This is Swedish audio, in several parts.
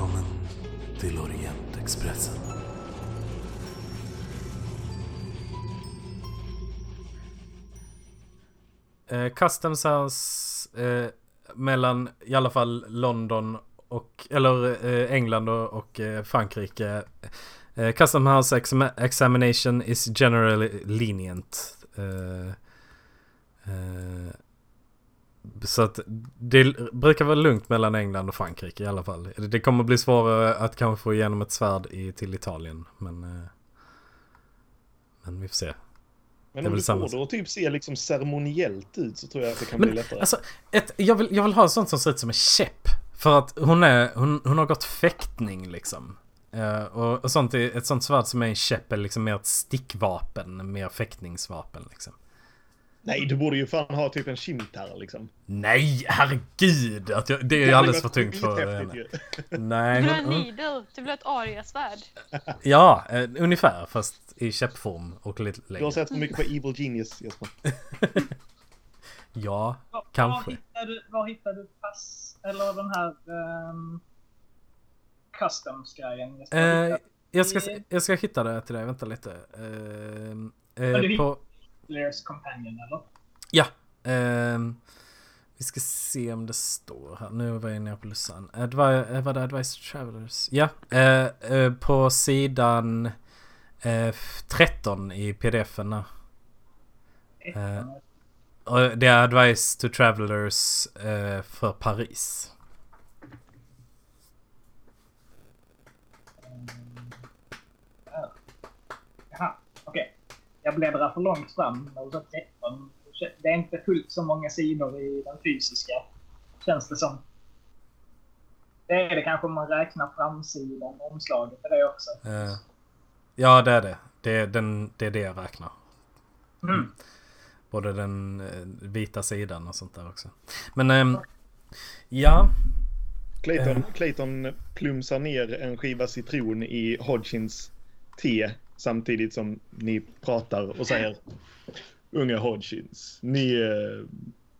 Välkommen till Orientexpressen. Eh, Customs House eh, mellan i alla fall London och, eller eh, England och, och eh, Frankrike. Eh, Custom House exam examination is generally lenient. Eh, eh, så att det brukar vara lugnt mellan England och Frankrike i alla fall. Det kommer bli svårare att kanske få igenom ett svärd i, till Italien. Men, eh, men vi får se. Men om du samma får det att typ se liksom ceremoniellt ut så tror jag att det kan Men, bli lättare. Alltså, ett, jag, vill, jag vill ha sånt som ser ut som en käpp. För att hon, är, hon, hon har gått fäktning liksom. Eh, och, och sånt ett sånt svärd som är en käpp är liksom mer ett stickvapen, mer fäktningsvapen liksom. Nej, du borde ju fan ha typ en skimtar liksom. Nej, herregud! Att jag, det är ju alldeles för tungt för henne. ju. Nej, Du vill ha hon, en hon, needle, du vill ha ett ariasvärd. Ja, eh, ungefär. Fast i käppform och lite Du har längre. sett för mycket på Evil Genius Jesper. Ja, Var, Kanske. Var hittar du, var hittar du pass, eller den här um, customs-grejen? Jag ska Eh, hitta jag, ska, jag ska hitta det till dig, vänta lite. Eh, Men du eh, på, Players Companion, eller? Ja. ehm, vi ska se om det står här. Nu var jag nere på Lusan. Advi- eh, var det Advice to Travelers? Ja. eh, eh, på sidan eh, f- 13 i pdf-en. där. Eh. Det är Advice to Travelers eh, för Paris. Jaha, okej. Jag bläddrar för långt fram. och så 13. Det är inte fullt så många sidor i den fysiska, känns det som. Det är det kanske om man räknar framsidan, omslaget är det också. Eh, ja, det är det. Det är, den, det är det jag räknar. Mm. Både den eh, vita sidan och sånt där också. Men ehm, ja. Clayton, Clayton plumsar ner en skiva citron i Hodgins te samtidigt som ni pratar och säger Unga Hodgins, ni eh,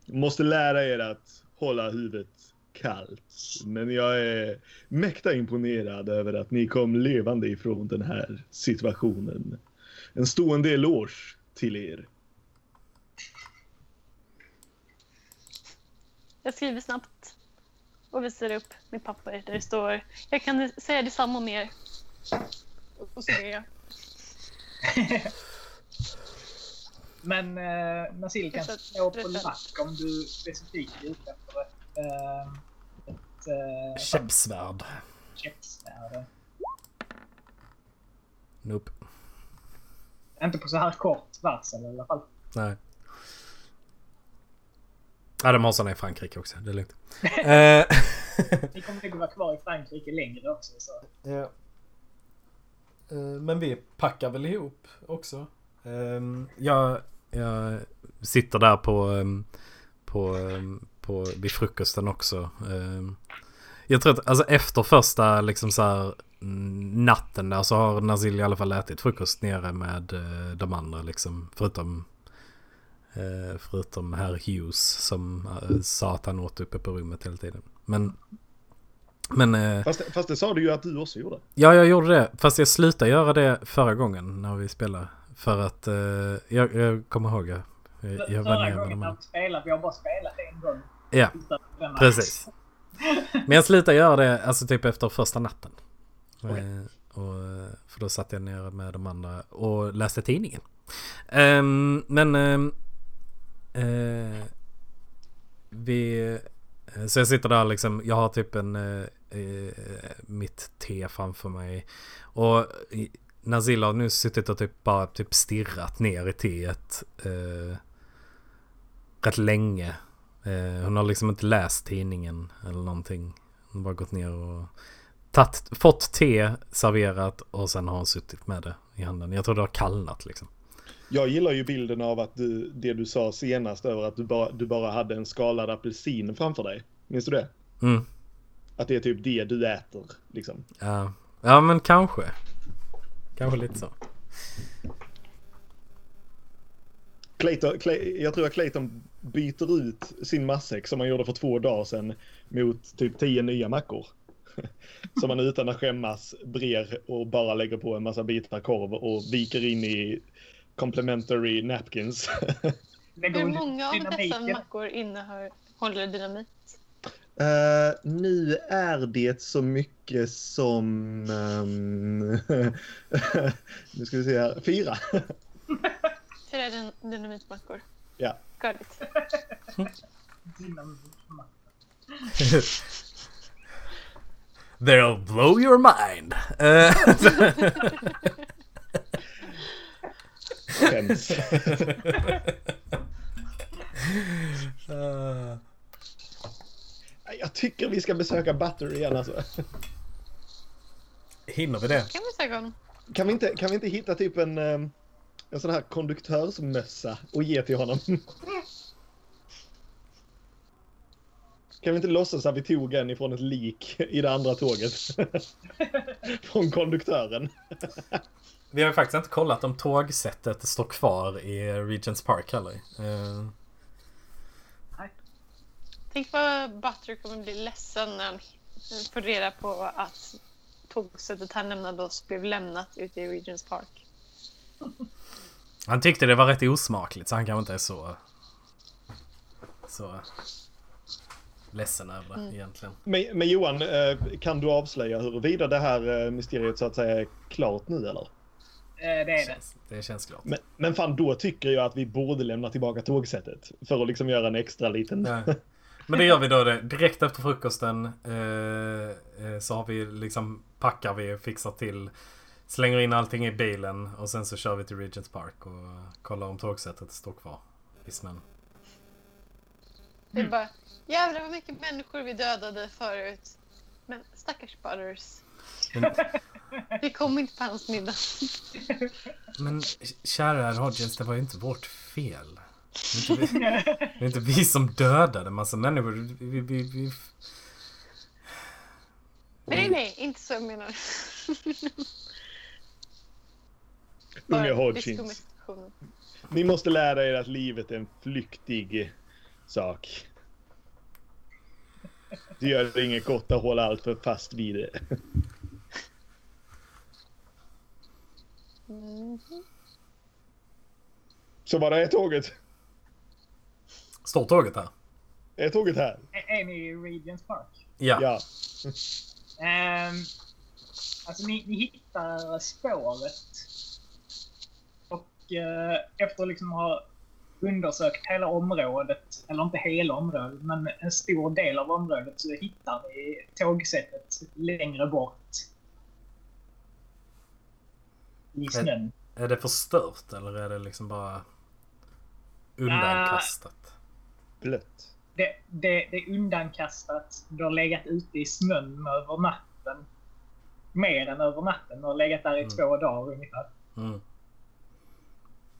måste lära er att hålla huvudet kallt. Men jag är mäkta imponerad över att ni kom levande ifrån den här situationen. En stående eloge till er. Jag skriver snabbt och visar upp mitt papper där det står Jag kan säga detsamma om er. Och så är jag. Men eh, Nasil kan slå på lack om du specifikt är ute efter ett, eh, ett eh, Käppsvärd. käppsvärd. Nope. Inte på så här kort varsel i alla fall. Nej. Ja, de har sådana i Frankrike också. Det är lugnt. eh, Ni kommer nog vara kvar i Frankrike längre också. Så. ja. Eh, men vi packar väl ihop också. Ehm, jag, jag sitter där på, ehm, på, ehm, på, vid frukosten också. Jag tror att alltså efter första liksom så här, natten där så har Nazil i alla fall ätit frukost nere med eh, de andra liksom. Förutom eh, förutom herr Hughes som sa att han åt uppe på rummet hela tiden. Men men eh, Fast, fast det sa du ju att du också gjorde. Ja, jag gjorde det. Fast jag slutade göra det förra gången när vi spelade. För att eh, jag, jag kommer ihåg det. Jag, jag var Förra gången när vi spelade, vi har bara spelat en gång. Ja, precis. Men jag slutade göra det alltså typ efter första natten. Okej. Eh, och, för då satt jag nere med de andra och läste tidningen. Ehm, men ehm, eh, vi... Så jag sitter där liksom, jag har typ en... Eh, mitt te framför mig. Och Nazila har nu suttit och typ bara typ stirrat ner i teet. Eh, rätt länge. Eh, hon har liksom inte läst tidningen eller någonting. Hon har bara gått ner och tatt, fått te serverat och sen har hon suttit med det i handen. Jag tror det har kallnat liksom. Jag gillar ju bilden av att du, det du sa senast över att du bara, du bara hade en skalad apelsin framför dig. Minns du det? Mm. Att det är typ det du äter, liksom. Ja. ja, men kanske. Kanske lite så. Clayton, Clay, jag tror att Clayton byter ut sin matsäck som han gjorde för två dagar sedan mot typ tio nya mackor. Som man utan att skämmas brer och bara lägger på en massa bitar korv och viker in i complementary napkins. Hur många av dessa mackor innehåller dynamit? Eh, nu är det så mycket som... ehm, nu ska vi se här. Fyra. Fyra dyn- dynamitmackor. Ja. Got it. dynamit? They'll blow your mind. Skäms. Eh, Jag tycker vi ska besöka Butter igen alltså. hinner vi det? Kan vi söka honom? Kan vi inte, kan vi inte hitta typ en, ehm, en sån här konduktörsmössa och ge till honom? Kan vi inte låtsas att vi tog en ifrån ett lik i det andra tåget? Från konduktören. Vi har ju faktiskt inte kollat om tågsättet står kvar i Regents Park heller. Tänk vad Butter kommer bli ledsen när han får reda på att tågsättet han lämnade oss blev lämnat ute i Regents Park. han tyckte det var rätt osmakligt så han kanske inte är så... Så... Ledsen över det egentligen. Men, men Johan, eh, kan du avslöja huruvida det här eh, mysteriet så att säga är klart nu eller? Eh, Det är det. Känns, det känns klart. Men, men fan, då tycker jag att vi borde lämna tillbaka tågsättet. För att liksom göra en extra liten... Nej. Men det gör vi då det. Direkt efter frukosten eh, eh, så har vi liksom packar vi, fixar till, slänger in allting i bilen och sen så kör vi till Regents Park och kollar om tågsättet står kvar i snön. Det är bara jävlar vad mycket människor vi dödade förut. Men stackars Butters. Men, Vi kom inte på hans middag. men kära herr Hodges, det var ju inte vårt fel. Det är inte vi, det är inte vi som dödade massa människor. Vi, vi, vi, Nej, nej, inte så jag menar. Hodgins. diskrimination. Ni måste lära er att livet är en flyktig sak. Det gör inget gott att hålla allt för fast vid det. Mhm. Så var det är tåget? Står tåget här? Är tåget här? Är är ni i Regents Park? Ja. Ja. Ehm, alltså ni, ni hittar spåret. Och eh, efter att liksom ha undersökt hela området, eller inte hela området, men en stor del av området så hittar ni tågsättet längre bort. I snön. Är det förstört eller är det liksom bara undankastat? Blött. Det, det, det är undankastat. Det har legat ute i snön över natten. Mer än över natten. Det har legat där i Mm. två dagar ungefär. Mm.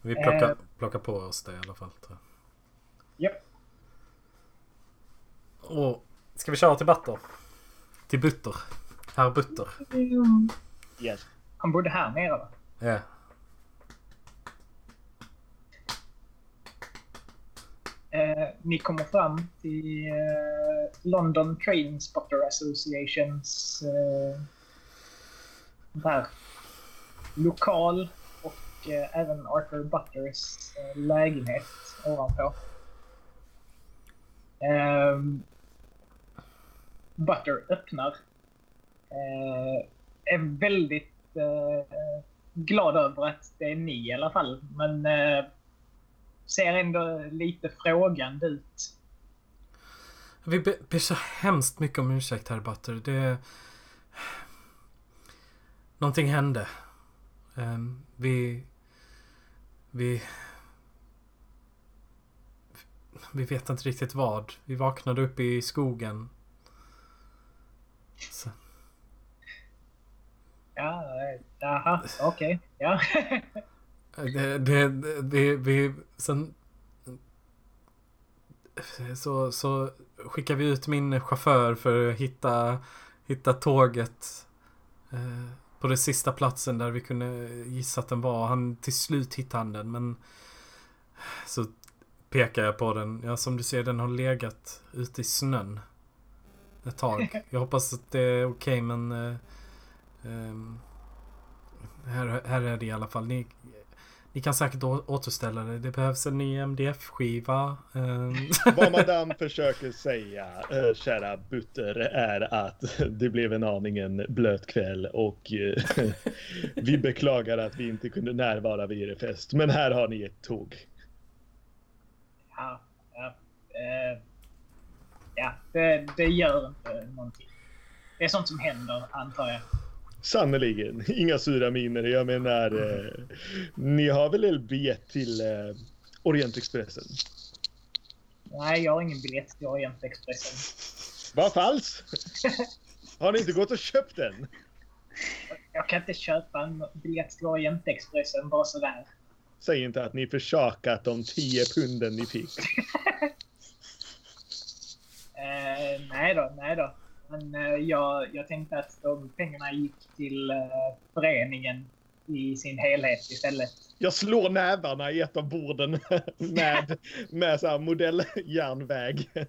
Vi plockar, Eh. plockar på oss det i alla fall. Japp. Och ska vi köra till Butter? Till Butter. Herr Butter. Yes. Han bodde här nere va? Ja. Eh, ni kommer fram till eh, London Train Spotter Associations eh, där lokal och eh, även Arthur Butters eh, lägenhet ovanpå. Ehm, Butter öppnar. Eh, är väldigt eh, glad över att det är ni i alla fall. Men eh, ser ändå lite frågande ut. Vi be- ber så hemskt mycket om ursäkt herr Butter. Det... Någonting hände. Ehm, vi... Vi... Vi vet inte riktigt vad. Vi vaknade upp i skogen. Så, Ja, eh, jaha, okej. Ja. det, det, det, vi. Sen... Så, så skickade vi ut min chaufför för att hitta, hitta tåget. Eh, på den sista platsen där vi kunde gissa att den var. Han, till slut hittade han den men så pekar jag på den. Ja som du ser den har legat ute i snön. ett tag. Jag hoppas att det är okej men... eh, ehm, här, här är det i alla fall. Ni, ni kan säkert återställa det. Det behövs en ny MDF-skiva. ehm. Vad madame försöker säga, äh, kära Butter, är att det blev en aningen blöt kväll och eh, vi beklagar att vi inte kunde närvara vid er fest. Men här har ni ett tåg. Ja, ja, eh, ja det, det gör inte någonting. Det är sånt som händer, antar jag. Sannerligen, inga sura miner. Jag menar, eh, ni har väl en biljett till eh, Orientexpressen? Nej, jag har ingen biljett till Orientexpressen. Vad falskt! Har ni inte gått och köpt den? Jag kan inte köpa en biljett till Orientexpressen bara sådär. Säg inte att ni försakat de 10 punden ni fick. Eh, nej då, nej då. Men eh, jag, jag tänkte att de pengarna gick till eh, föreningen i sin helhet istället. Jag slår nävarna i ett av borden med, med så här modelljärnväg.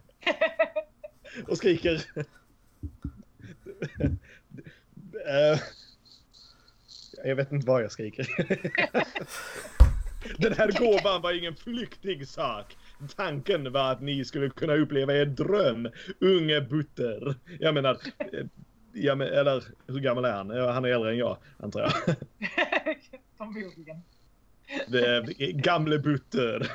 Och skriker. Eh, Jag vet inte vad jag skriker. Den här gåvan var ingen flyktig sak. Tanken var att ni skulle kunna uppleva er dröm, unge Butter. Jag menar, eh, ja, men, eller hur gammal är han? Han är äldre än jag, antar jag. Förmodligen. Det, gamle Butter.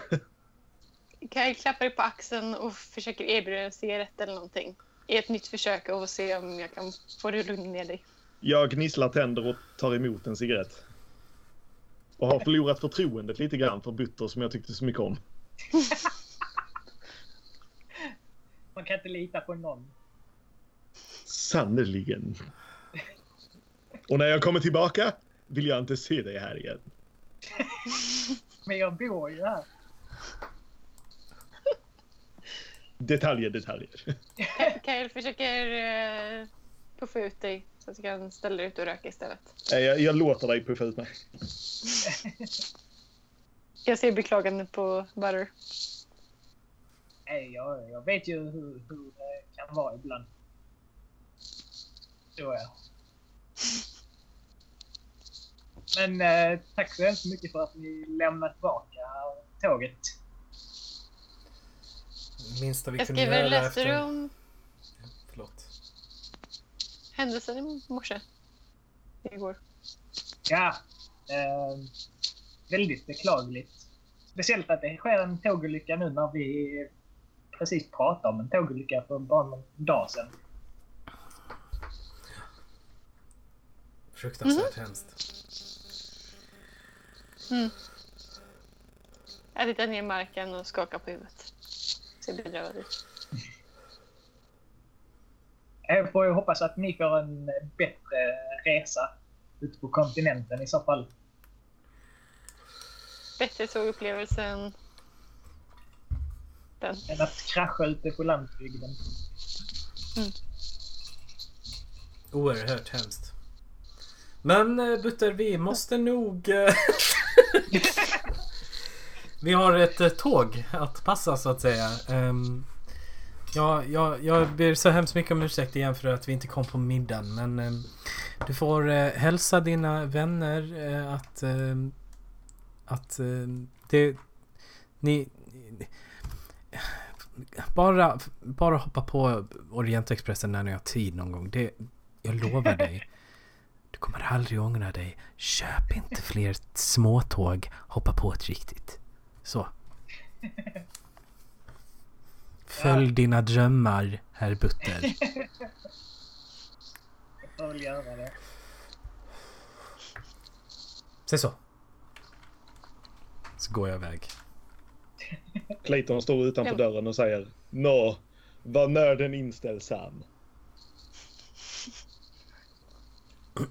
Kyle klappar dig på axeln och försöker erbjuda en cigarett eller någonting. I ett nytt försök att se om jag kan få dig att lugna ner dig. Jag gnisslar tänder och tar emot en cigarett. Och har förlorat förtroendet lite grann för Butter som jag tyckte så mycket om. Man kan inte lita på någon. Sannerligen. Och när jag kommer tillbaka vill jag inte se dig här igen. Men jag bor ju här. Detaljer, detaljer. Kyle försöker eh, puffa ut dig så att du kan ställa dig ut och röka istället. Nej, Jag, jag låter dig puffa ut mig. Jag ser beklagande på Butter. Nej, jag, jag vet ju hur, hur det kan vara ibland. Så ja. Men eh, tack så hemskt mycket för att ni lämnade tillbaka tåget. Minsta vi Jag kunde skriver, göra läste du efter... om Förlåt. händelsen i morse? Igår. Ja, eh, väldigt beklagligt. Speciellt att det sker en tågolycka nu när vi precis pratade om en tågolycka för bara någon dag sedan. Fruktansvärt hemskt. Mm. Jag tittar ner i marken och skakar på huvudet. Ser bedrövad ut. Jag får ju hoppas att ni får en bättre resa ute på kontinenten i så fall. Bättre tågupplevelse än den. Än att krascha ute på landsbygden. Oerhört hemskt. Men eh, Butter, vi måste nog... eh, vi har ett eh, tåg att passa så att säga. Um, ja, ja, jag ber så hemskt mycket om ursäkt igen för att vi inte kom på middagen. Men ehm, du får uh, hälsa dina vänner eh, att... ehm, att ehm, det... Ni... Bara, bara hoppa på Orientexpressen när ni har tid någon gång. Det, jag lovar dig. Du kommer aldrig ångra dig. Köp inte fler småtåg. Hoppa på ett riktigt. Så. Följ dina drömmar, herr Butter. Jag får väl göra det. Säg så. Så går jag iväg. Clayton står utanför dörren och säger Nå, var nörden inställsam?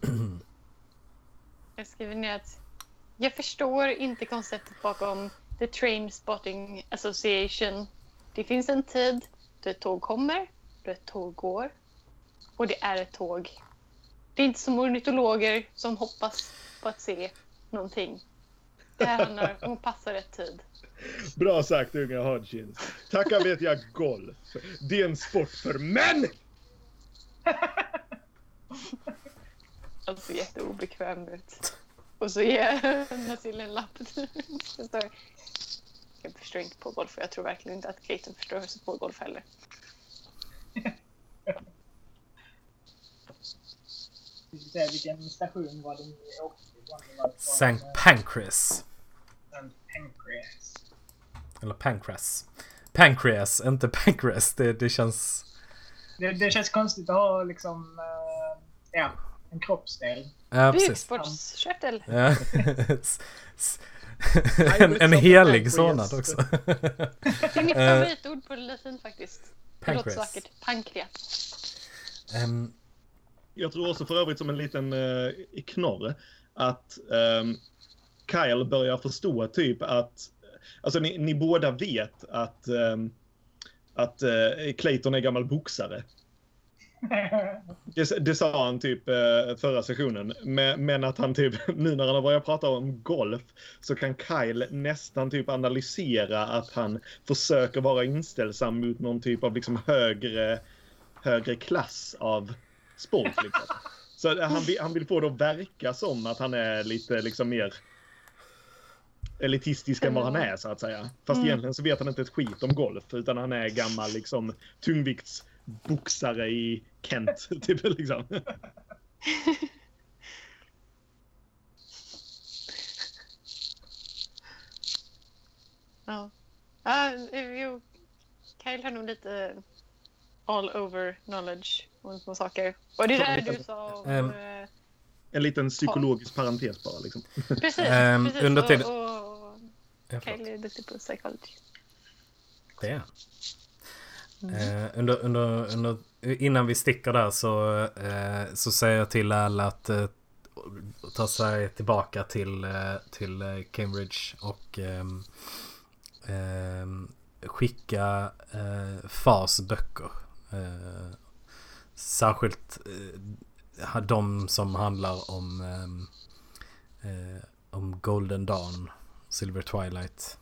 Jag skriver ner att jag förstår inte konceptet bakom The Train Spotting Association. Det finns en tid då ett tåg kommer, då ett tåg går och det är ett tåg. Det är inte som ornitologer som hoppas på att se någonting. Det här handlar om att passa rätt tid. Bra sagt unga Hodgins. Tacka vet jag golf. Det är en sport för män! Alltså jätteobekväm ut. Och så ger Nasil en lapp. Jag förstår inte på golf och jag tror verkligen inte att Clayton förstår sig på golf heller. Vilken station var det ni det eh, Pancras. Pancras. Eller Pancras. Pancreas, inte Pancras. Det, det känns... Det, det känns konstigt att ha liksom, eh, ja, en kroppsdel. Ja. Bukspottkörtel. Ja. En, en helig sådan också. Det är mitt Eh. favoritord på latin faktiskt. Det låter så Pancreas. vackert. Pankreas. Ehm, Jag tror också för övrigt som en liten uh, knorr att ehm, Kyle börjar förstå typ att, alltså ni, ni båda vet att, ehm, att eh, Clayton är gammal boxare. Det, det sa han typ eh, förra sessionen. Men, men att han typ, nu när han har börjat prata om golf, så kan Kyle nästan typ analysera att han försöker vara inställsam mot någon typ av liksom högre, högre klass av sport. Liksom. Så han vill, han vill få det att verka som att han är lite liksom mer elitistisk än vad han är så att säga. Fast Mm. egentligen så vet han inte ett skit om golf utan han är gammal liksom tungviktsboxare i Kent. Typ liksom. Ja. Ja, jo. Kyle har nog lite all over knowledge om små saker. Och det är där du sa om... Eh, En liten psykologisk parentes bara liksom. precis, ehm, precis. under och, tiden- och ja, förlåt. Kyle är duktig på psychology. Det är han. Eh, under, under, under, innan vi sticker där så, eh, så säger jag till Al att eh, ta sig tillbaka till, eh, till eh, Cambridge och ehm, skicka eh, Fars böcker. Eh, särskilt eh, de som handlar om, ehm, eh, om Golden Dawn, Silver Twilight.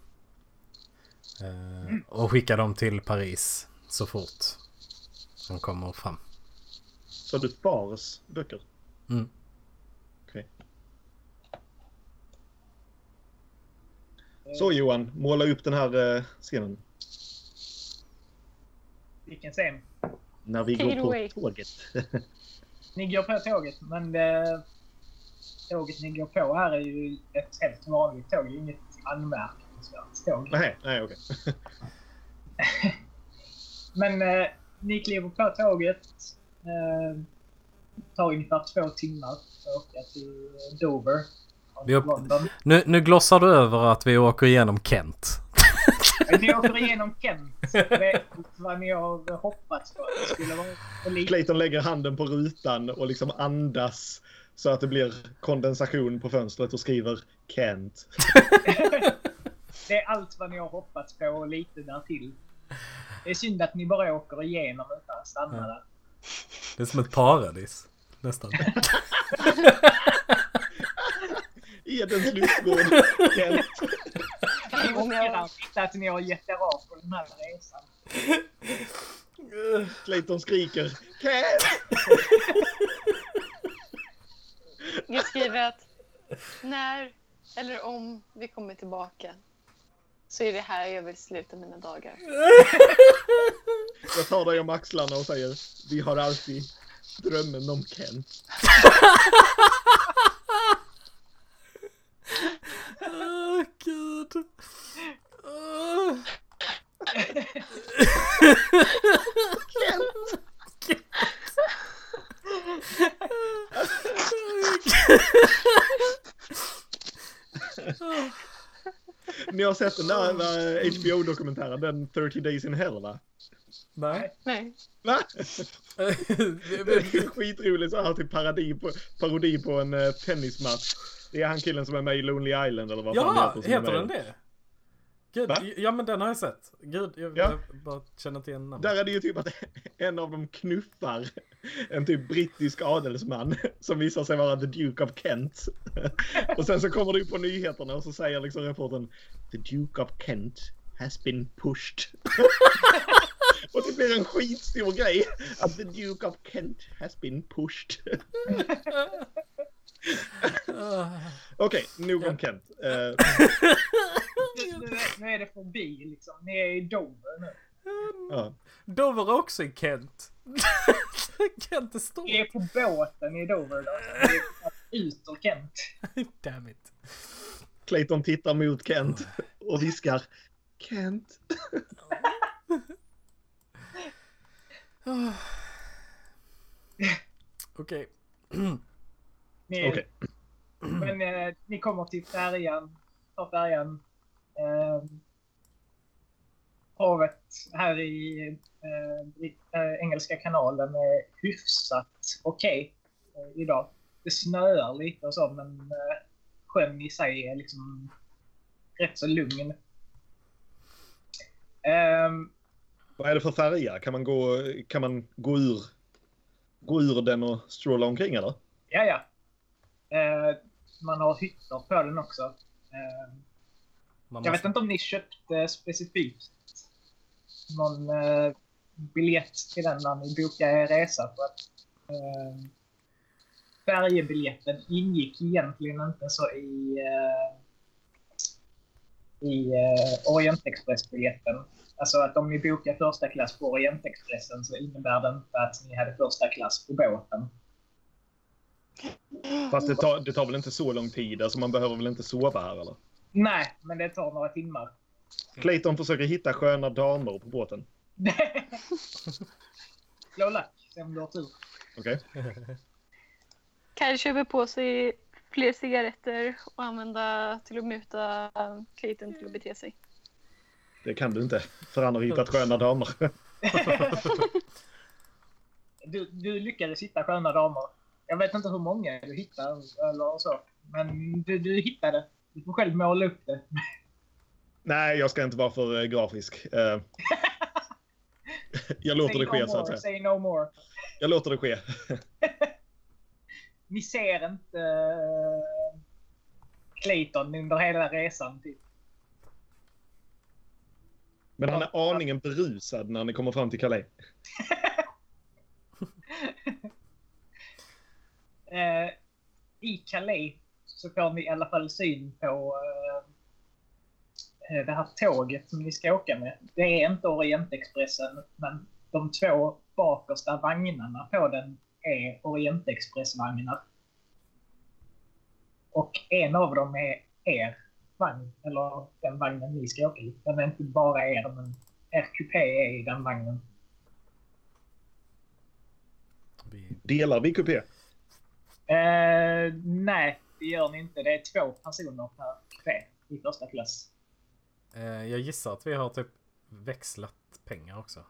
Eh, och skicka dem till Paris så fort han kommer fram. Så du fars böcker? Mm. Okej. Så Johan, måla upp den här eh, scenen. Vilken scen? När vi Take går på away. tåget. Ni går på tåget, men det, tåget ni går på här är ju ett helt vanligt tåg. Det är inget anmärkningsvärt tåg. nej, nej okej. Men eh, ni kliver på tåget. Eh, tar ungefär två timmar att åka till Dover. upp-. Nu, nu glossar du över att vi åker igenom Kent. Ni åker igenom Kent. Vad ni har hoppats på att det skulle vara. Clayton lägger handen på rutan och liksom andas så att det blir kondensation på fönstret och skriver Kent. Det är allt vad ni har hoppats på och lite därtill. Det är synd att ni bara åker igenom utan att stanna Ja. där. Det är som ett paradis. Nästan. Edens lustgård. Kent. Noterar inte att ni har gett er av på den här resan. Clayton skriker Kent! Jag skriver att när eller om vi kommer tillbaka så är det här jag vill sluta mina dagar. Jag tar dig om axlarna och säger Vi har alltid drömmen om Kent. Åh gud. Åh. Ni har sett den där eh, HBO-dokumentären, den 30 Days in Hell va? Nej. Nej. Va? Det är skitroligt så här typ parodi på, parodi på en uh, tennismatch. Det är han killen som är med i Lonely Island eller vad fan Ja, som är heter med. den det? Gud, Va? ja men den har jag sett. Gud, jag, Ja. jag bara känner inte igen namnet. Där är det ju typ att en av dem knuffar en typ brittisk adelsman som visar sig vara the Duke of Kent. Och sen så kommer det ju på nyheterna och så säger liksom reportern The Duke of Kent has been pushed. Och det blir en skitstor grej att the Duke of Kent has been pushed. Okej, nog om Kent. Eh, Nu, nu, nu är det förbi liksom. Ni är i Dover nu. ja. Dover är också i Kent. Kent är stor. Vi är på båten i Dover då. Vi är ut ur Kent. Damn it. Clayton tittar mot Kent och viskar Kent. Okej. Ni, Okej. Men eh, ni kommer till färjan. Tar färjan. Eh, havet här i eh, Brit- eh, Engelska kanalen är hyfsat okej eh, idag. Det snöar lite och så men eh, sjön i sig är liksom rätt så lugn. Ehm, Vad är det för färja? Kan man gå, kan man gå, ur, gå ur den och strolla omkring eller? ja, ja. Man har hytter på den också. Ehm, Man Jag vet måste- inte om ni köpte specifikt någon eh, biljett till den när ni bokade er resa. För att, eh, färjebiljetten ingick egentligen inte så i, eh, i eh, Orientexpress-biljetten. Alltså att om ni bokar första klass på Orientexpressen så innebär det inte att ni hade första klass på båten. Fast det tar, det tar väl inte så lång tid? Alltså man behöver väl inte sova här eller? Nej, men det tar några timmar. Clayton försöker hitta sköna damer på båten. Slå lack, se om du har tur. Okej? Kyle köper på sig fler cigaretter och använda till att muta Clayton till att bete sig. Det kan du inte. För han har hittat sköna damer. Du, du lyckades hitta sköna damer. Jag vet inte hur många du hittade eller så. Men du, du hittade. Du får själv måla upp det. Nej, jag ska inte vara för eh, grafisk. Eh, jag låter det Say ske no så att säga. Say no more. Jag låter det ske. Ni ser inte uh, Clayton under hela resan. Typ. Men han är aningen berusad när ni kommer fram till Calais. Eh, I Calais så får ni i alla fall syn på eh, eh det här tåget som ni ska åka med. Det är inte Orientexpressen, men de två bakersta vagnarna på den är Orientexpressvagnar. Och en av dem är er vagn, eller den vagnen ni ska åka i. Den är inte bara er, men er kupé är i den vagnen. Delar vi kupé? Eh, nej, det gör ni inte. Det är två personer per kupé i första klass. Eh, jag gissar att vi har typ växlat pengar också.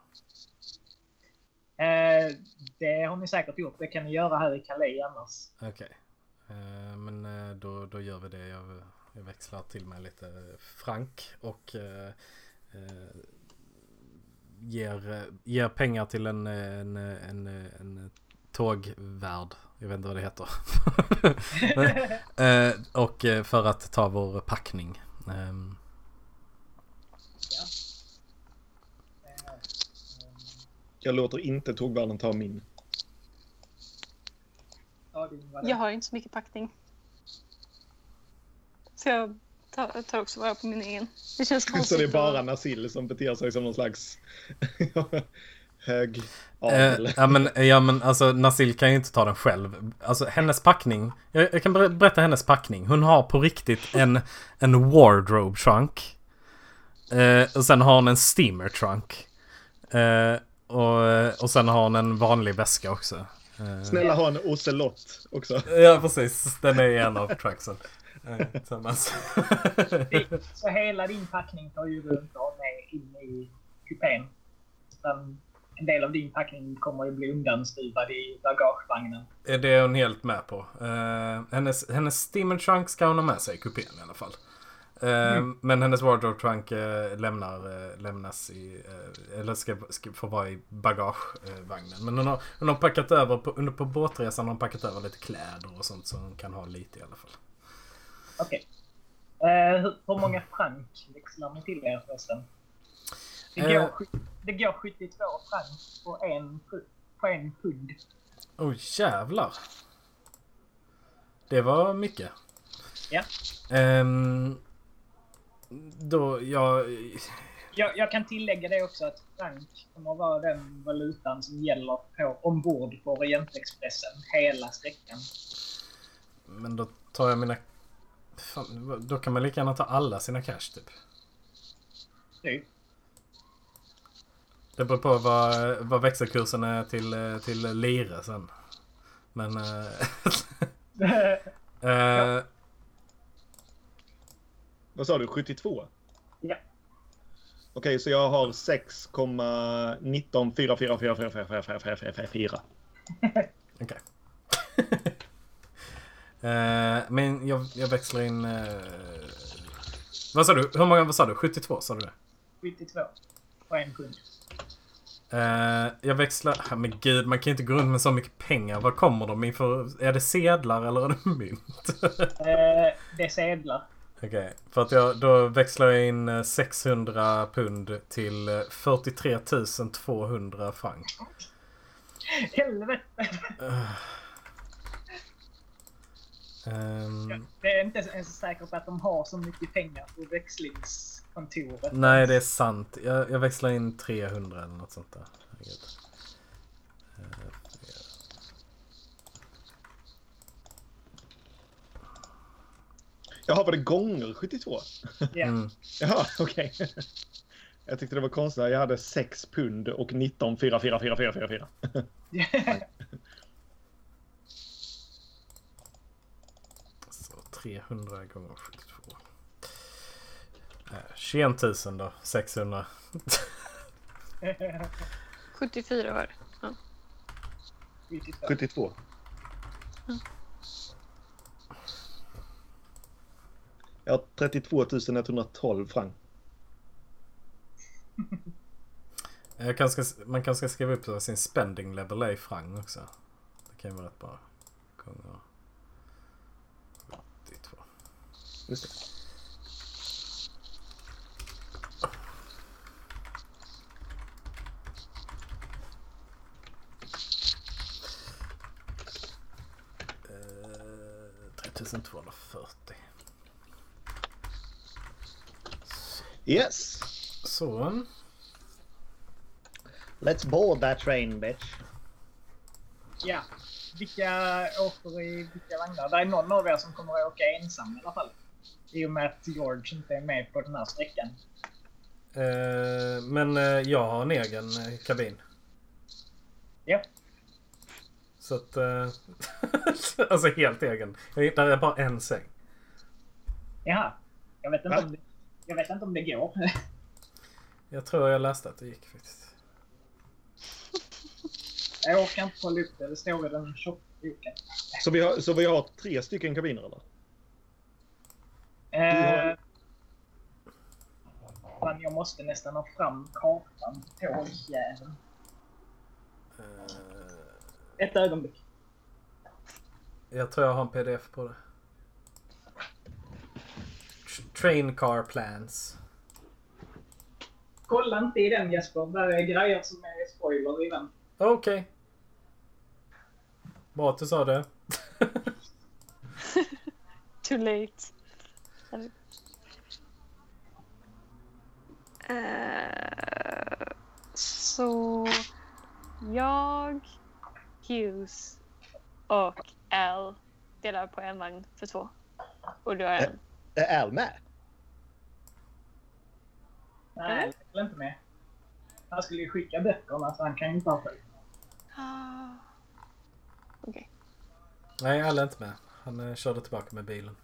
Eh, det har ni säkert gjort. Det kan ni göra här i Calais annars. Okej. Eh, men eh, då, då gör vi det. Jag, jag växlar till mig lite frank och eh, ger, ger pengar till en, en, en, en tågvärd. Jag vet inte vad det heter. eh, och eh, för att ta vår packning. Ehm, Eh, Jag låter inte tågvärden ta min. Jag har inte så mycket packning. Så jag tar, tar också vara på min egen. Det känns konstigt. Så det är bara Nasil som beter sig som någon slags hög Eh, adel. ja, men, ja men alltså Nasil kan ju inte ta den själv. Alltså hennes packning. Jag, jag kan ber- berätta hennes packning. Hon har på riktigt en, en wardrobe trunk. Eh, och sen har hon en steamer trunk. Eh, och, och sen har hon en vanlig väska också. Eh, Snälla ha en ocelott också. Ja precis, den är en av trunksen. Eh. Så hela din packning tar ju du inte med in i kupén. Utan en del av din packning kommer ju bli undanstuvad i bagagevagnen. är det hon helt med på. Eh, hennes, hennes steamer trunk ska hon ha med sig i kupén i alla fall. Eh, Men hennes wardrobe trunk eh, lämnar, lämnas i, eller ska, ska få vara i bagagevagnen. Men hon har, hon har packat över, på, under på båtresan har hon packat över lite kläder och sånt som hon kan ha lite i alla fall. Okej. Eh, hur, många frank växlar ni till er förresten? Det går, det går 72 franc på en, på en pund. Oh jävlar. Det var mycket. Ja. Ehm, då, jag... Jag, jag kan tillägga det också att franc kommer att vara den valutan som gäller på, ombord på Orientexpressen hela sträckan. Men då tar jag mina... Fan, då kan man lika gärna ta alla sina cash typ. Typ. Det beror på vad, vad växelkursen är till, eh, till lire sen. Men... eh, eh, Vad sa du? 72? Ja. Okej, så jag har 6,19444444444. Okej. Eh, men jag, jag växlar in... eh, vad sa du? Hur många vad sa du? 72 sa du det? 72 på en pund. Eh, jag växlar... Ja, men gud, man kan ju inte gå runt med så mycket pengar. Var kommer de ifrån? Är det sedlar eller är det mynt? Eh, det är sedlar. Okej, för att jag, då växlar jag in eh, 600 pund till eh, 43 200 franc. Helvete! Ehm, Det är inte ens säkert att de har så mycket pengar på växlingskontoret. nej, det är sant. Jag, jag växlar in 300 eller något sånt där. Eh, Jaha, var det gånger 72? Ja. Mm. Jaha, okej. Jag tyckte det var konstigt. Jag hade 6 pund och 19 4 4 4 4 4 4. Så 300 gånger 72. Eh, 21 000 då. 600. 74 var det. Ja. 72. 72. Jag har 32 112 franc. Jag kanske, man kanske ska skriva upp sin spending level i franc också. Det kan ju vara rätt bra. Gånger 72. Just det. Eh, 3240. Yes. Så. Let's board that train, bitch. Ja. Vilka åker i vilka vagnar? Det är någon av er som kommer att åka ensam i alla fall. I och med att George inte är med på den här sträckan. Eh, men eh, jag har en egen eh, kabin. Ja. Så att... Eh, alltså helt egen. Jag- Där är bara en säng. Jaha. Jag vet inte, om det, jag vet inte om det går. Jag tror jag läste att det gick faktiskt. Jag orkar inte kolla upp det. Det står i den tjocka boken. Så vi, har, så vi har tre stycken kabiner eller? Eh, har- fan, jag måste nästan ha fram kartan på tågjäveln. Eh, Ett ögonblick. jag tror jag har en pdf på det. Tr- Train car plans. Kolla inte i den Jesper. Där är grejer som är spoiler i den. Okej. Bra att du sa det. Too late. Eh, så jag, Hughes och Al delar på en vagn för två. Och du har en. Är Al med? Nej, jag är inte med. Han skulle ju skicka böckerna så han kan ju inte ha själv. Ah. Okej. Nej, alla är inte med. Han eh, körde tillbaka med bilen.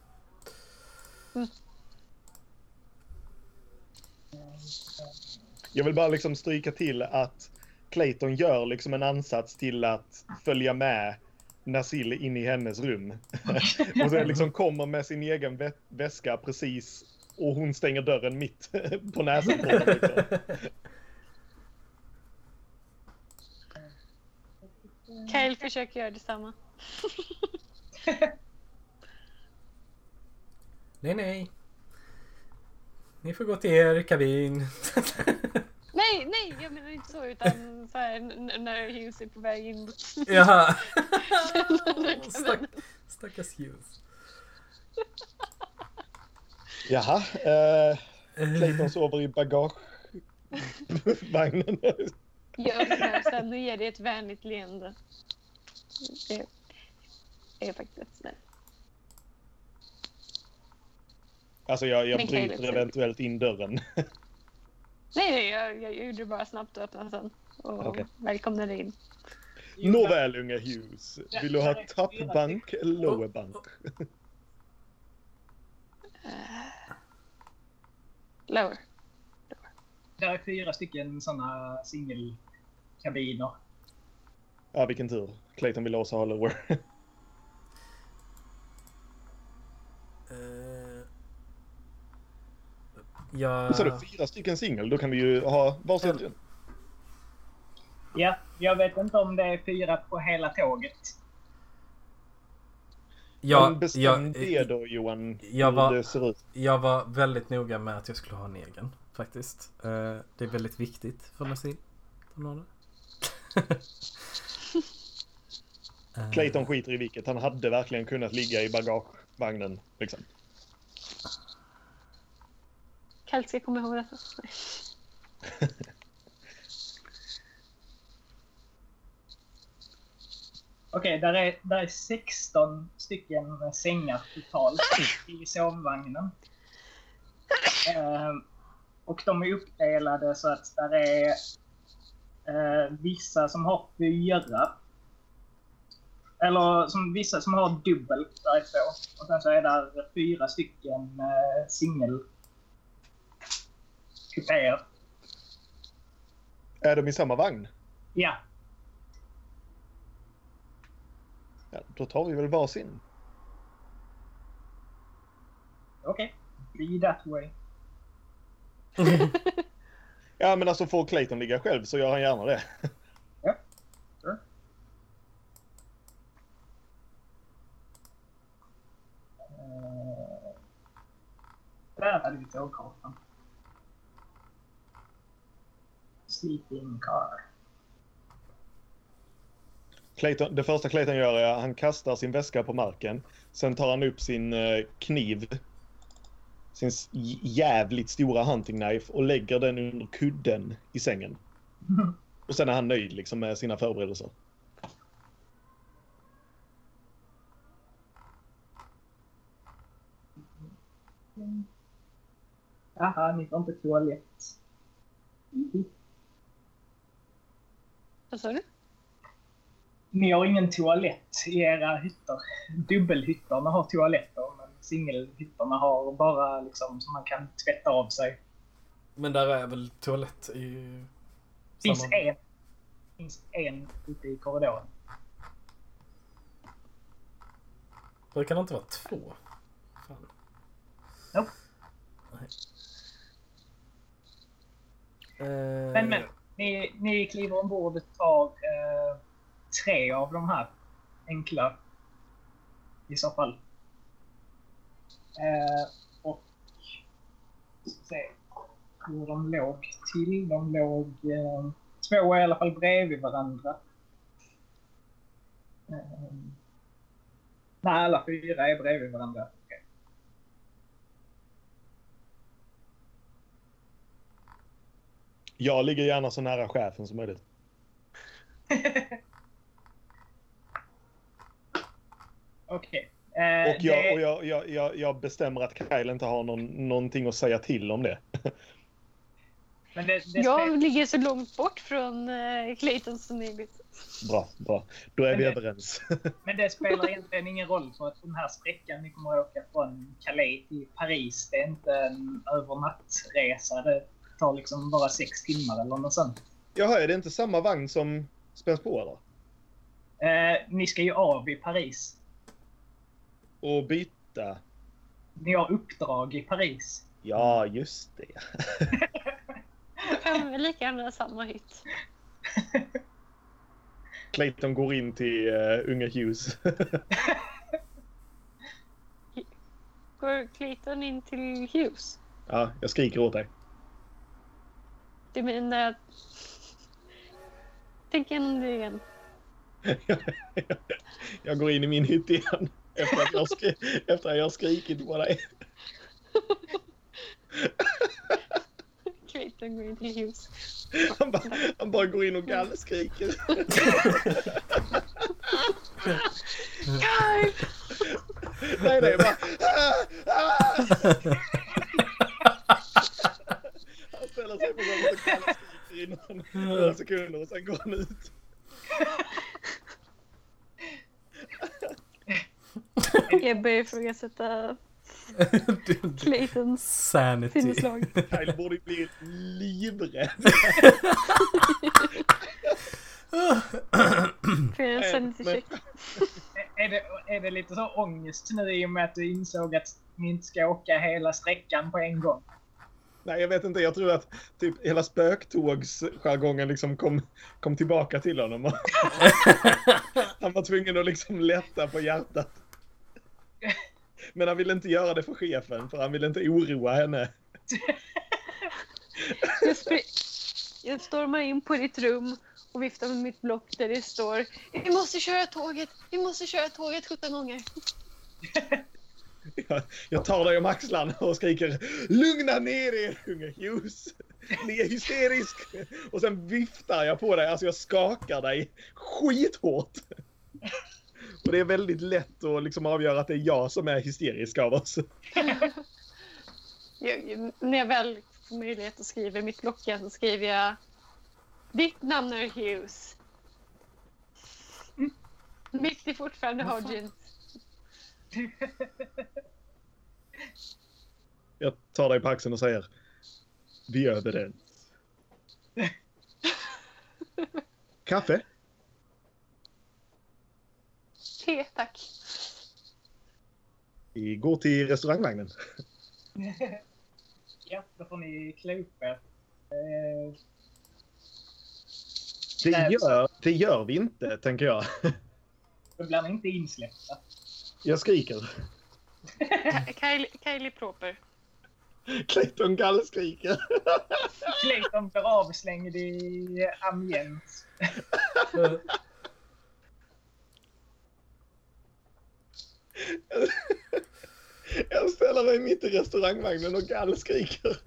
Jag vill bara liksom stryka till att Clayton gör liksom en ansats till att följa med Nasil in i hennes rum. och sen liksom kommer med sin egen vä- väska precis och hon stänger dörren mitt på näsan på honom. Liksom. Kyle försöker göra detsamma. Nej, nej. Ni får gå till er kabin. Nej, nej, jag menar inte så utan så här, när Hughes är på väg in. Jaha. Stack- Stack, stackars Hughes. Jaha, eh, Clayton sover i bagagevagnen. Jag öppnar sen och ger dig ett vänligt leende. Det är faktiskt rätt snällt. Alltså jag, jag bryter eventuellt in dörren. Nej, nej, jag, jag gjorde bara snabbt och öppnade sen. Och Okej. välkomnade in. Nåväl unge Hughes, vill du ha tappbank eller lowerbank? Lower. Där är fyra stycken sådana singelkabiner. Ja, vilken tur. Clayton vill också ha lower. Eh, Ja... Så är det fyra stycken singel, då kan vi ju ha varsitt rum. Ja, jag vet inte om det är fyra på hela tåget. Ja, jag, det då Johan, jag var- det ser ut. jag var väldigt noga med att jag skulle ha en egen faktiskt. Eh, Det är väldigt viktigt för Nassim. Eh, Clayton skiter i vilket, han hade verkligen kunnat ligga i bagagevagnen. Liksom. Kallt ska komma ihåg detta. Okej, där, är, där är 16 stycken sängar totalt i sovvagnen. Eh, och de är uppdelade så att där är eh, vissa som har fyra. Eller som, vissa som har dubbelt, där är två. Och sen så är där fyra stycken eh, singel kupéer. Är de i samma vagn? Ja, Ja, då tar vi väl varsin. okej. Be that way. Ja, men alltså får Clayton ligga själv så gör han gärna det. Sure. Eh, Där hade vi tågkartan. Sleeping car. Clayton, det första Clayton gör är att han kastar sin väska på marken. Sen tar han upp sin eh, kniv. Sin jävligt stora hunting knife och lägger den under kudden i sängen. Och sen är han nöjd liksom med sina förberedelser. Jaha, ni får inte toalett. Vad sa du? Ni har ingen toalett i era hytter. Dubbelhytterna har toaletter, men singelhytterna har bara liksom så man kan tvätta av sig. Men där är väl toalett i... finns samma- en, finns en ute i korridoren. Det inte vara två? Fan. Nope. Nej. Eh, Men, men. Ni, ni kliver ombord och tar eh, tre av de här enkla. I så fall. Eh, och... Ska se hur de låg till. De låg... Eh, två i alla fall bredvid varandra. Eh, nej, alla fyra är bredvid varandra. Jag ligger gärna så nära chefen som möjligt. Okej. Eh, Och jag, det- och jag, jag, jag, jag bestämmer att Kyle inte har någon, någonting att säga till om det. men det, det Jag spelar- ligger så långt bort från uh, Clayton som möjligt. Bra, bra. Då är vi Men det- överens. Men det spelar egentligen ingen roll för att den här sträckan ni kommer att åka från Calais till Paris, det är inte en övernattresa. Det tar liksom bara sex timmar eller något sånt. Jaha, är det inte samma vagn som spänns på eller? Eh, ni ska ju av i Paris. Och byta? Ni har uppdrag i Paris. Ja, just det. Kan vi lika gärna samma hytt. Clayton går in till uh, unga Hughes. Går Clayton in till Hughes? ja, jag skriker åt dig. Det menar... Tänk igenom det igen. Jag går in i min hytt igen. Efter att jag, skri- efter att jag skrikit på dig. Clayton går in till Hughes. Han bara, han bara går in och gallskriker. Kyle! Nej, nej, bara... Ställer sig på golvet och gallskriker i några sekunder och sen går han ut. Jag börjar ifrågasätta Claytons Sanity. sinneslag. Kyle borde bli livrädd. För en Nej, sanity check. Är det, är det lite så ångest nu i och med att du insåg att ni inte ska åka hela sträckan på en gång? Nej, jag vet inte. Jag tror att typ hela spöktågsjargongen liksom kom, kom tillbaka till honom. han var tvungen att liksom lätta på hjärtat. Men han ville inte göra det för chefen, för han ville inte oroa henne. Jag, jag stormar in på ditt rum och viftar med mitt block där det står Vi måste köra tåget! Vi måste köra tåget 17 gånger! Jag, jag tar dig om axlarna och skriker Lugna ner er unge Hughes! Ni är hysterisk! Och sen viftar jag på dig, alltså jag skakar dig skithårt. Och det är väldigt lätt att liksom avgöra att det är jag som är hysterisk av oss. Jag, när jag väl får möjlighet att skriva i mitt block så skriver jag Ditt namn är Hughes. Mitt är fortfarande Hodgins. Jag tar dig på axeln och säger Vi är överens. Kaffe? Te, tack. Vi går till restaurangvagnen. ja, då får ni klä upp er. Eh, Det gör, det gör vi inte, tänker jag. Då blir ni inte insläppta. Jag skriker. Kylie, Kylie Proper. Clayton gallskriker. Clayton blir avslängd i ambiens. Jag ställer mig mitt i restaurangvagnen och gallskriker.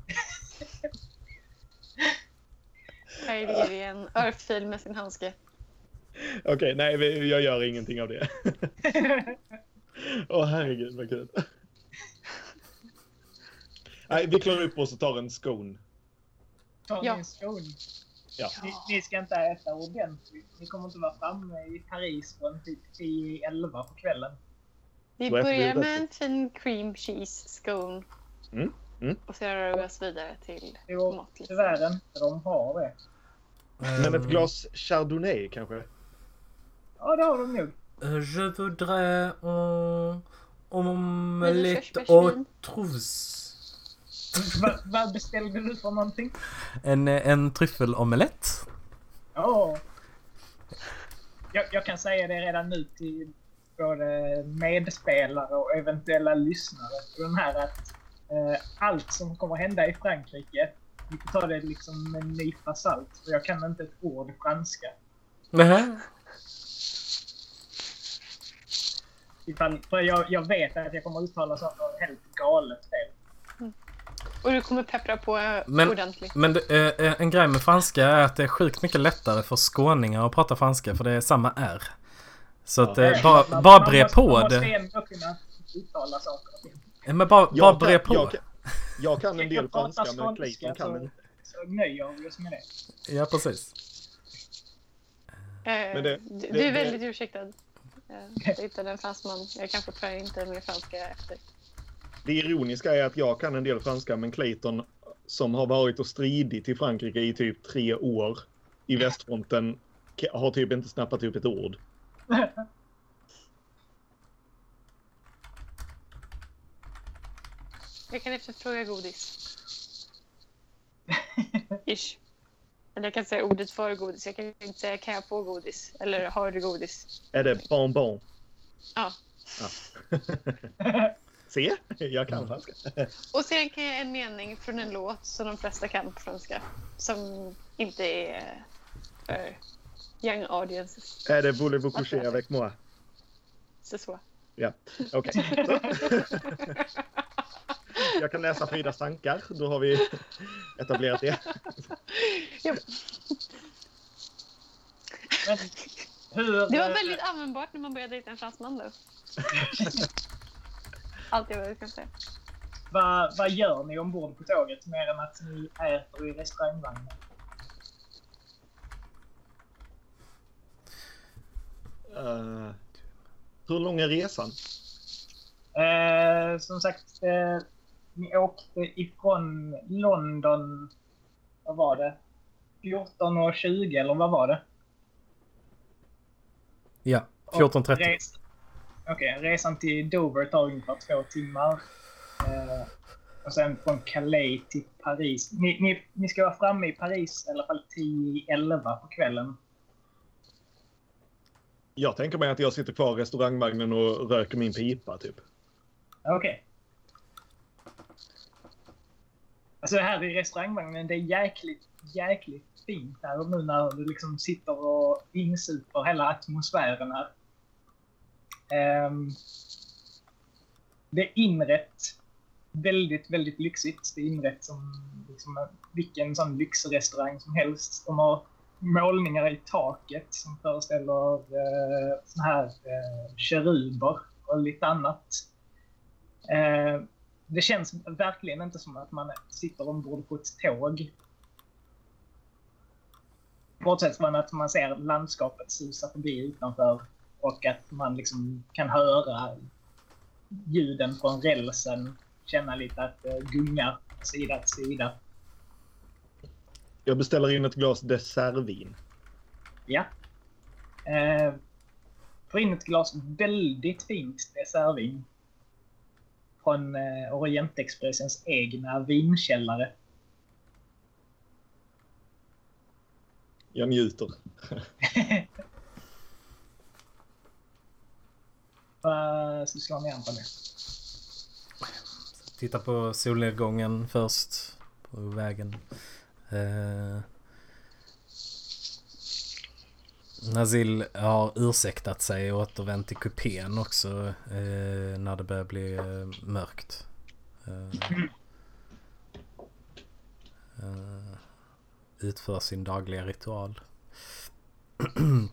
Kylie ger en örfil med sin handske. Okej, nej, vi- jag gör ingenting av det. Åh herregud vad kul. Nej, vi klär upp oss och tar en scone. Ta Ja. min skon. Ja. Ni, ni ska inte äta ordentligt. Ni kommer inte vara framme i Paris från typ 10-11 på kvällen. Vi börjar med en fin cream cheese scone. Mm, mm. Och sen rör vi oss vidare till Jo, tyvärr inte de har det. Men ett glas chardonnay kanske? Ja, det har de nog. Je voudrais un omelette trousses. Va, vad beställde du för någonting? En, en tryffelomelett. Ja. Jag, jag kan säga det redan nu till både medspelare och eventuella lyssnare. på Den här att eh, allt som kommer hända i Frankrike, ni får ta det liksom med en nypa salt. För jag kan inte ett ord franska. Nähä? Ifall, för jag, jag vet att jag kommer uttala saker helt galet fel. Och du kommer peppra på eh, Men- ordentligt. Men det, eh, en grej med franska är att det är sjukt mycket lättare för skåningar att prata franska för det är samma R. Så att Ja. eh, bara, Man- bara man bre måste- på Man måste det. ändå kunna uttala saker. Eh, Men bara, bara Jag bre kan, på. jag, kan, jag kan en del franska, men Clayton kan inte. Så nöjer vi oss med det. Ja, precis. Eh, Men det- du, det- du är det- väldigt ursäktad. Jag hittade en fransman. Jag kan fortfarande inte mer franska efter. Det ironiska är att jag kan en del franska, men Clayton som har varit och stridit i Frankrike i typ tre år i västfronten har typ inte snappat upp ett ord. Jag kan efterfråga godis. Ish. Eller jag kan säga ordet för godis. Jag kan inte säga kan jag få godis? Eller har du godis? Är det bonbon? Ja. Ja. Se, jag kan franska. Och sen kan jag en mening från en låt som de flesta kan på franska. Som inte är för young audiences. Är det Voulez-vous coucher avec moi? Så så. Ja, okej. Så. Jag kan läsa Fridas tankar. Då har vi etablerat det. Japp. Men hur... Det var eh, väldigt användbart när man började dejta en fransman då. Allt jag kan säga. Vad, vad gör ni ombord på tåget mer än att ni äter i restaurangvagnen? Eh, hur lång är resan? Eh, som sagt, eh, ni åkte ifrån London, vad var det? 14.20 eller vad var det? Ja, Och 14.30. res- Okej, resan till Dover tar ungefär två timmar. Eh, och sen från Calais till Paris. Ni, ni, ni ska vara framme i Paris i alla fall 10-11 på kvällen. Jag tänker mig att jag sitter kvar i restaurangvagnen och röker min pipa, typ. Okej. Alltså här i restaurangvagnen, det är jäkligt, jäkligt fint här nu när du liksom sitter och insuper hela atmosfären här. Um, det är inrätt väldigt, väldigt lyxigt. Det är inrätt som liksom vilken sån lyxrestaurang som helst. De har målningar i taket som föreställer eh, såna här eh, keruber och lite annat. Eh, det känns verkligen inte som att man sitter ombord på ett tåg. Bortsett från att man ser landskapet susa förbi utanför och att man liksom kan höra ljuden från rälsen, känna lite att det gungar sida till sida. Jag beställer in ett glas dessertvin. Ja. Eh, får in ett glas väldigt fint dessertvin. Från eh, Orientexpressens egna vinkällare. Jag njuter. Vad sysslar ni andra med? Titta på solnedgången först. På vägen. Eh, Nazil har ursäktat sig och återvänt till kupén också eh, när det börjar bli eh, mörkt. Eh, eh, utför sin dagliga ritual.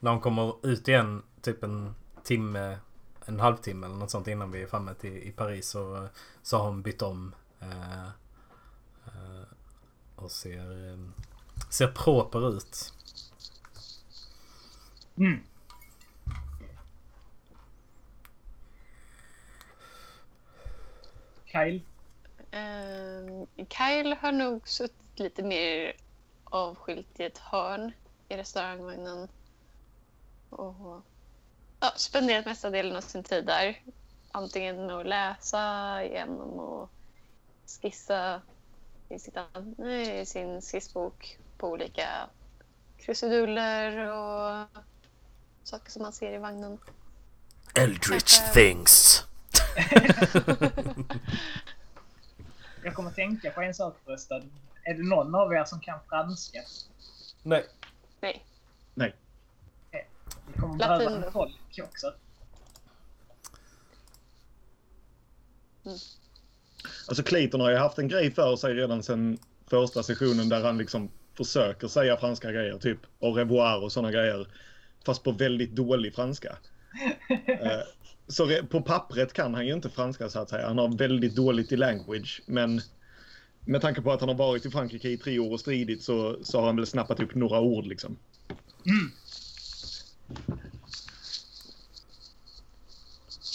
när hon kommer ut igen typ en timme, en halvtimme eller något sånt innan vi är framme till, i Paris så, så har hon bytt om. Eh, eh och ser, eh, ser proper ut. Mm. Kyle? Um, Kyle har nog suttit lite mer avskilt i ett hörn i restaurangvagnen. Och ja, spenderat mesta delen av sin tid där. Antingen med att läsa, genom att skissa i, sitt, i sin skissbok på olika krusiduller och saker som man ser i vagnen. Eldritch Kanske- things. Jag kommer tänka på en sak förresten. Är det någon av er som kan franska? Nej. Nej, Nej. Vi kommer Latin behöva tolk också. Alltså Clayton har ju haft en grej för sig redan sedan första sessionen där han liksom försöker säga franska grejer, typ au revoir och sådana grejer. Fast på väldigt dålig franska. Eh, Så på pappret kan han ju inte franska så att säga. Han har väldigt dåligt i language. Men med tanke på att han har varit i Frankrike i tre år och stridit så, så har han väl snappat upp några ord liksom.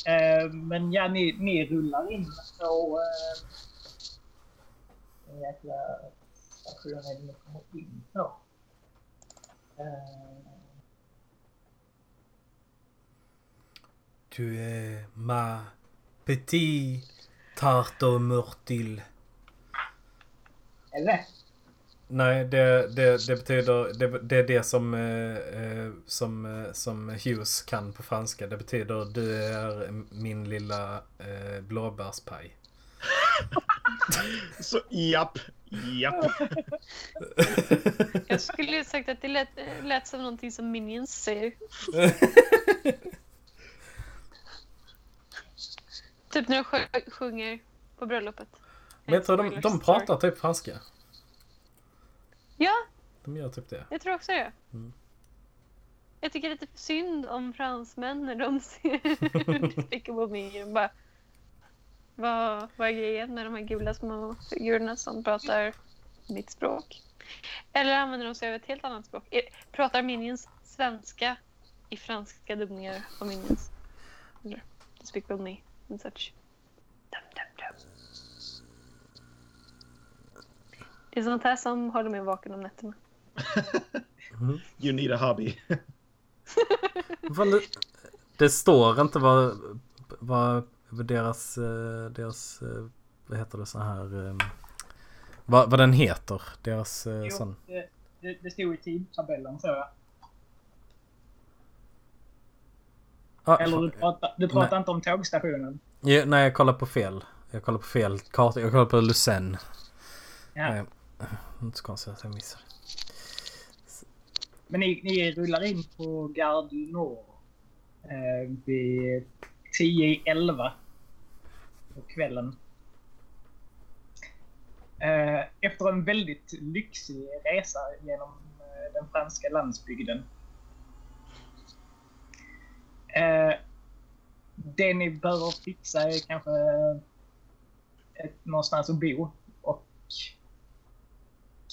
Eh, men ja, ni, ni rullar in på... Eh, jäkla station är det ni kommer in på. Eh, Tu es ma petit tarte aux myrtilles. eller? Nej, det, det, det betyder... Det, det är det som, eh, eh, som, eh, som Hughes kan på franska. Det betyder du är min lilla eh, blåbärspaj. Så japp, japp. Jag skulle ju sagt att det lät, lät som någonting som Minions säger. Typ när de sjö- sjunger på bröllopet. Men jag tror de, de pratar typ franska. Ja, De gör typ det. jag tror också det. Mm. Jag tycker lite synd om fransmän när de ser Despicable Me. De bara, vad, vad är grejen med de här gula små figurerna som pratar mitt språk? Eller använder de sig av ett helt annat språk? Pratar Minions svenska i franska dubbningar av Minions? Eller Despicable Me and such. Dum, dum, dum. Det är sånt här som håller mig vaken om nätterna. You need a hobby. Det, det står inte vad, vad deras, eh, deras, eh, vad heter det så här, eh, vad, vad den heter. Deras eh, Jo, sån. det, det, det stod i tidtabellen så jag. Ah, Eller du pratar, du pratar inte om tågstationen? Ja, nej, jag kollar på fel. Jag kollar på fel karta. Jag kollar på Lucenne. Ja. Eh, inte så konstigt att jag missar. Men ni, ni rullar in på Gare du Nord eh, vid Tio i 11 på kvällen. Eh, efter en väldigt lyxig resa genom eh, den franska landsbygden. Eh, det ni behöver fixa är kanske ett, någonstans att bo och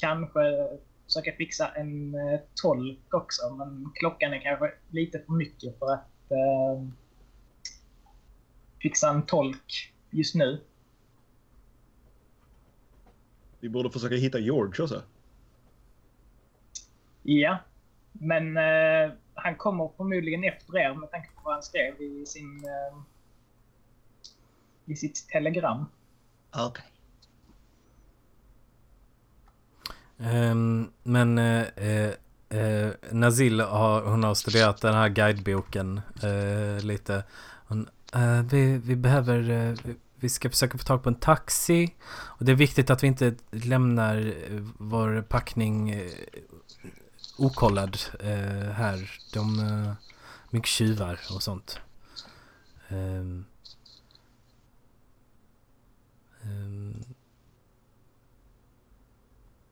kanske försöka fixa en tolk också, men klockan är kanske lite för mycket för att fixa en tolk just nu. Vi borde försöka hitta George också. Ja, men eh, han kommer förmodligen efter er med tanke på vad han skrev i, sin, eh, i sitt telegram. Okej. Ehm, men eh, eh, eh, Nazil har, hon har studerat den här guideboken eh, lite. Hon, Uh, vi, vi behöver, Uh, vi- ska försöka få tag på en taxi. Och det är viktigt att vi inte lämnar eh, vår packning uh, okollad här. De, Uh, mycket tjuvar och sånt. Um, um,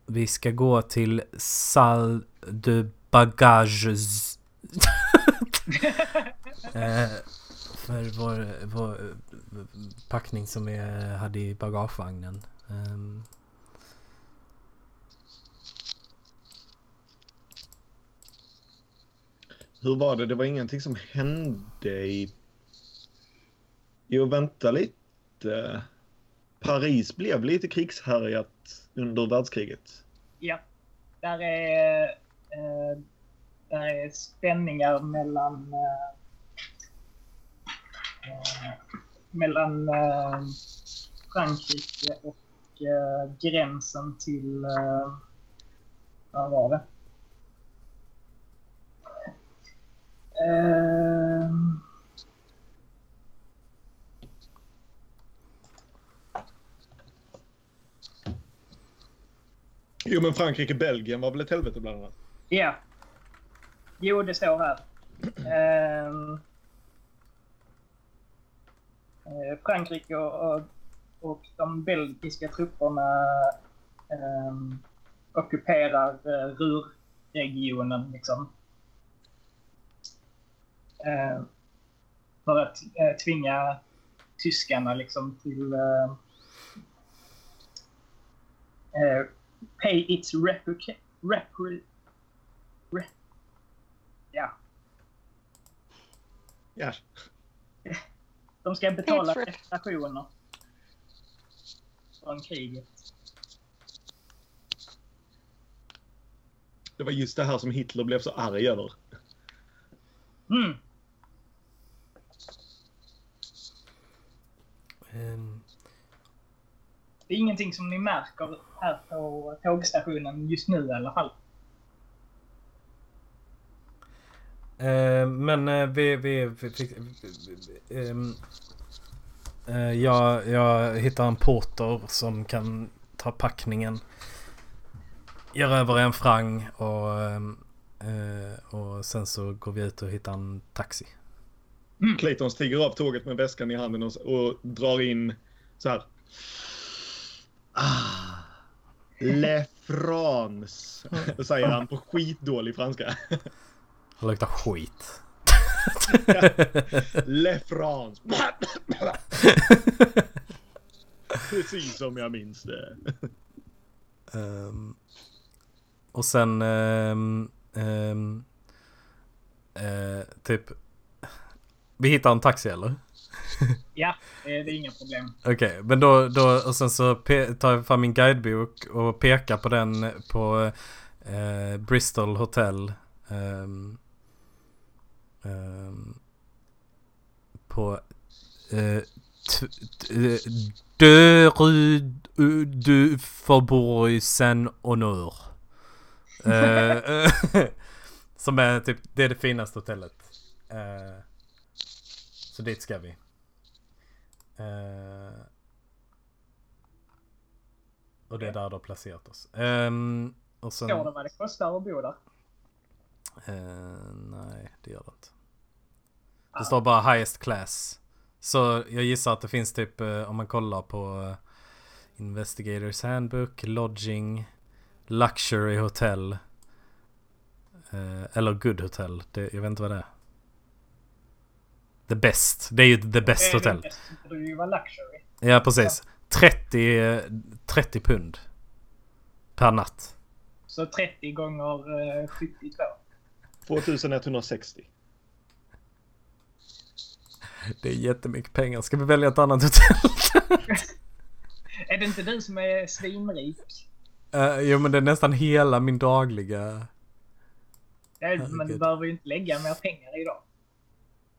vi ska gå till Salle de Bagages. uh, för vår, vår packning som vi hade i bagagevagnen. Ehm, Hur var det? Det var ingenting som hände i... Jo, vänta lite. Paris blev lite krigshärjat under världskriget. Ja, där är, eh, där är spänningar mellan eh, mellan eh, Frankrike och eh, gränsen till... Eh, vad var det? Eh, Jo, men Frankrike-Belgien var väl ett helvete bland annat. Ja. Jo, det står här. Eh, Frankrike och, och, de belgiska trupperna ehm, ockuperar uh, Ruhrregionen liksom. Ehm, för att eh, tvinga tyskarna liksom till eh, eh, pay its repuca- repre- re- ja, Ja. de ska betala Patriot. reparationer från kriget. Det var just det här som Hitler blev så arg över. Mm. ehm, det är ingenting som ni märker här på tågstationen just nu i alla fall. Eh, men eh, vi... vi, vi, vi, vi ehm, eh, jag, jag hittar en porter som kan ta packningen. Gör över en frang och, ehm, eh, och sen så går vi ut och hittar en taxi. Clayton stiger av tåget med väskan i handen och, och drar in så här. Ah, Le France, säger han på skitdålig franska. Han luktar skit. Le France. Precis som jag minns det. Ehm, och sen... ehm, ehm, eh, typ... Vi hittar en taxi eller? Ja, det är, det är inga problem. Okej, men då, då... Och sen så tar jag fram min guidebok och pekar på den på eh, Bristol Hotel. ehm, ehm, på... De rue du Faubourg Saint-Honor. Eh, eh, som är typ, det är det finaste hotellet. Så dit ska vi. Och det är där du har placerat oss. Ehm, och sen... Står det vad det kostar att bo där? Eh, nej, det gör det inte. Det står bara highest class. Så jag gissar att det finns typ, eh, om man kollar på eh, Investigators Handbook, Lodging, Luxury Hotel. Eller Good Hotel. Det, jag vet inte vad det är. The Best. Det är ju The Best Det Hotel. bästa, Det borde ju vara luxury. Ja, precis. 30, eh, 30 pund. Per natt. Så 30 gånger eh, 72. 2160. Det är jättemycket pengar. Ska vi välja ett annat hotell? Är det inte du som är svinrik? Uh, jo men det är nästan hela min dagliga... Ja, men du behöver ju inte lägga mer pengar idag.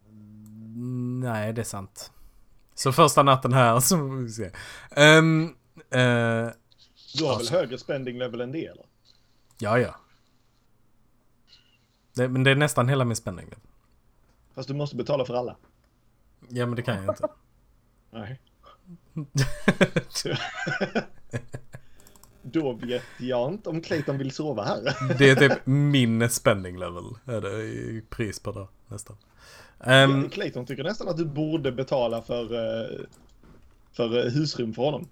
Mm, Nej, det är sant. Så första natten här så får vi se. Ehm, eh, Du har Alltså. väl högre spending level än det eller? ja, ja. Det, men det är nästan hela min spänning. Fast du måste betala för alla. Ja, men det kan jag inte. Nej. Då vet jag inte om Clayton vill sova här. det är typ min spending level. Är det pris på det nästan. Ehm, Clayton tycker nästan att du borde betala för, eh, för eh, husrum för honom.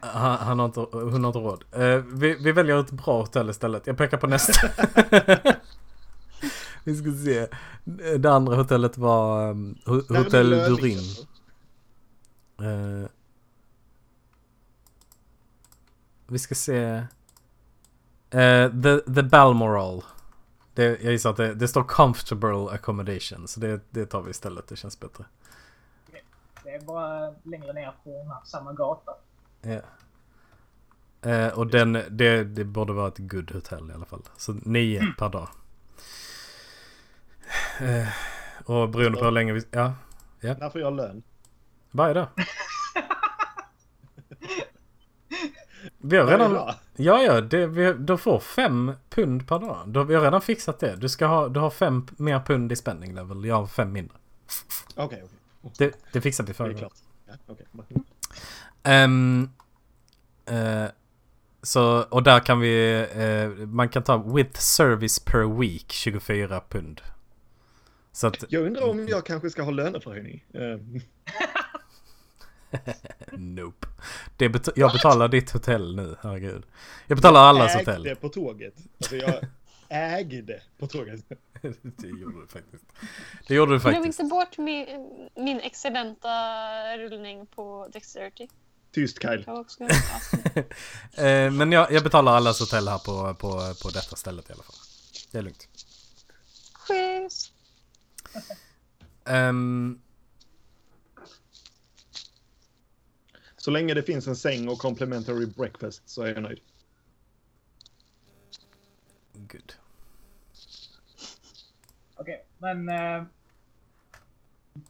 Han, han har inte, hon har inte råd. Eh, vi, vi väljer ett bra hotell istället. Jag pekar på nästa. vi ska se. Det andra hotellet var um, Hotell Durin. Eh, vi ska se. Eh, the, the Balmoral. Det, jag gissar att det, det står comfortable accommodation. Så det, det tar vi istället. Det känns bättre. Det är bara längre ner på den här samma gata. Ja. Eh, och den, det, det borde vara ett good hotell i alla fall. Så nio per dag. Eh, och beroende på hur länge vi... Ja, När får jag lön? varje dag. Vi har redan... Ja, ja, det, vi, du får fem pund per dag. Du, vi har redan fixat det. Du, ska ha, du har fem mer pund i spending level. Jag har fem mindre. Okej, okej. Det, det fixar vi Det förra är klart. Ja, okej. Ehm, eh, så, och där kan vi, eh, man kan ta with service per week 24 pund. Så att, Jag undrar om jag kanske ska ha löneförhöjning. Eh, nope. Det bet- jag betalar ditt hotell nu, herregud. Jag betalar allas ägde hotell. på tåget. Alltså jag ägde på tåget. det gjorde du faktiskt. Det gjorde du Glöm faktiskt. inte bort min, min excellenta rullning på Dexterity. Tyst Kyle. Jag. Eh, men jag, jag betalar allas hotell här på, på, på detta stället i alla fall. Det är lugnt. Schysst. Ehm, Så länge det finns en säng och complimentary breakfast så är jag nöjd. good. Men... Eh,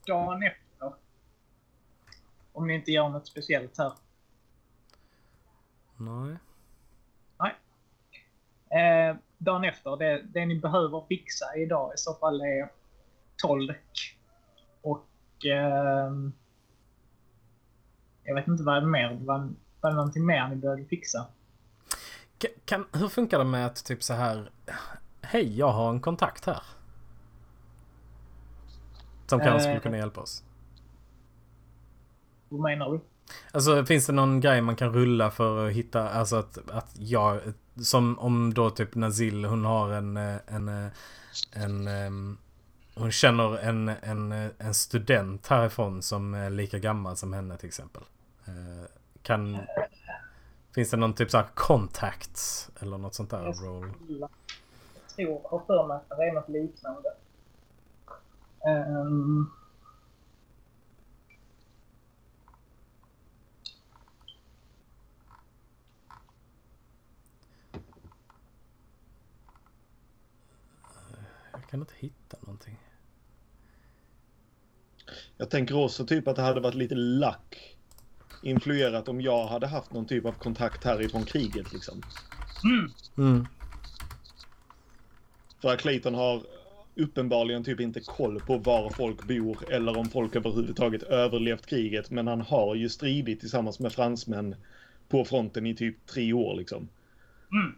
dagen efter. Om ni inte gör något speciellt här. Nej. Eh, dagen efter, det, det ni behöver fixa idag i så fall är tolk. Och... ehm, jag vet inte vad det mer. Vad, vad är någonting mer ni behöver fixa? Ka- Kan, hur funkar det med att typ så här... Hej, jag har en kontakt här. Som kanske skulle Eh. kunna hjälpa oss. Vad menar du? Alltså finns det någon grej man kan rulla för att hitta, alltså att, att jag, som om då typ Nazil, hon har en, eh, en, eh, en, ehm, hon känner en, en, en student härifrån som är lika gammal som henne till exempel. Kan, finns det någon typ såhär contacts eller något sånt där roll? Jag tror, har för mig att det är något liknande. Ehm, Jag kan inte hitta någonting. Jag tänker också typ att det hade varit lite lack influerat om jag hade haft någon typ av kontakt härifrån kriget liksom. mm, Mm. För att Clayton har uppenbarligen typ inte koll på var folk bor eller om folk överhuvudtaget överlevt kriget. Men han har ju stridit tillsammans med fransmän på fronten i typ tre år liksom. mm.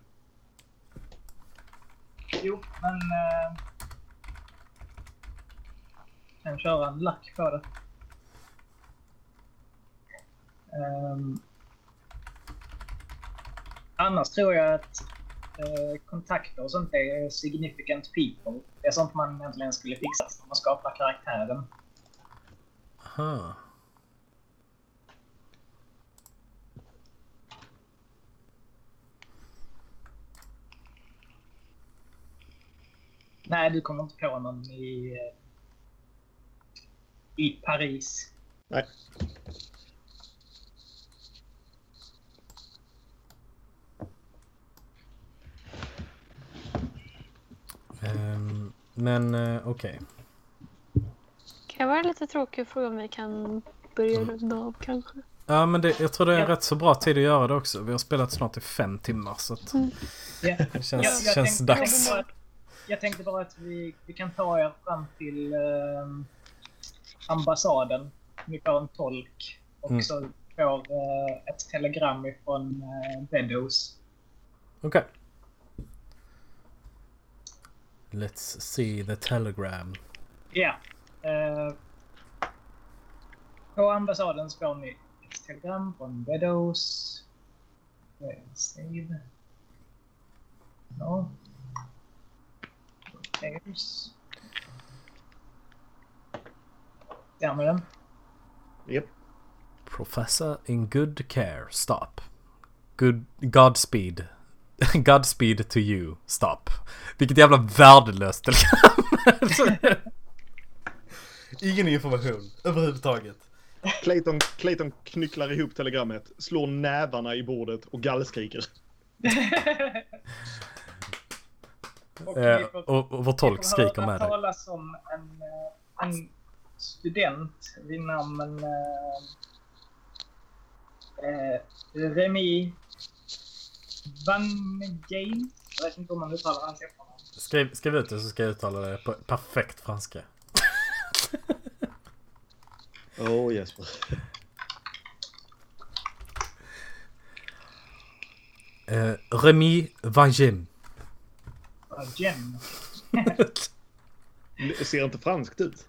Jo, men... Uh, kan köra en lack på det. Ehm, annars tror jag att eh, kontakter och sånt är significant people. Det är sånt man egentligen skulle fixa när man skapar karaktären. Aha. Nej, du kommer inte på någon i, eh, i Paris. Nej. Ehm, men eh, okej. Kan jag vara lite tråkig och fråga om vi kan börja Mm. runda av kanske? Ja men det, jag tror det är en Ja. rätt så bra tid att göra det också. Vi har spelat snart i fem timmar så att Mm. Det känns, Jag, jag, känns tänkte, dags. Jag tänkte, bara, att- jag tänkte bara att vi, vi kan ta er fram till ehm, ambassaden. Ni får en tolk och Mm. så får eh, ett telegram ifrån uh, Beddoes. Okej. Let's see the telegram. Yeah. eh, på ambassaden så får ni ett telegram från Beddoes. Eh, Save. No. There's. Där med den. Japp. Professor in good care. Stop. Good Godspeed. Godspeed to you. Stop. Vilket jävla värdelöst telegram. Ingen information överhuvudtaget. Clayton, Clayton knycklar ihop telegrammet, slår nävarna i bordet och gallskriker. Och Eh, och, och vår tolk skriker med dig. talas om en, eh, en student vid namn eh, eh, Remy Van Game. Jag vet inte om man uttalar hans efternamn. Skriv, skriv ut det så ska jag uttala det på perfekt franska. Åh oh, Jesper. Uh, Remy Vangem. Uh, Gem. Det ser inte franskt ut.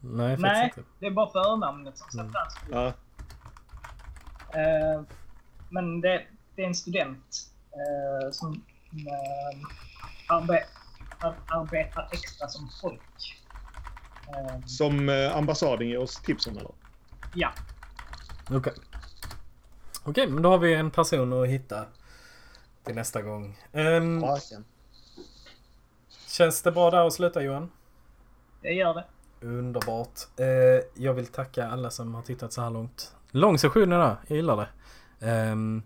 Nej, Nej, inte. det är bara förnamnet som ser Mm. franskt ut. Ja. Eh, men det, det är en student eh, som eh, arbe, ar, arbetar extra som tolk. Eh, Som eh, ambassaden ger oss tips om eller? ja, Okej. Okej, men då har vi en person att hitta till nästa gång. Um, känns det bra där att sluta Johan? det gör det. Underbart. Eh, jag vill tacka alla som har tittat så här långt. Lång session idag, jag gillar det. Ehm,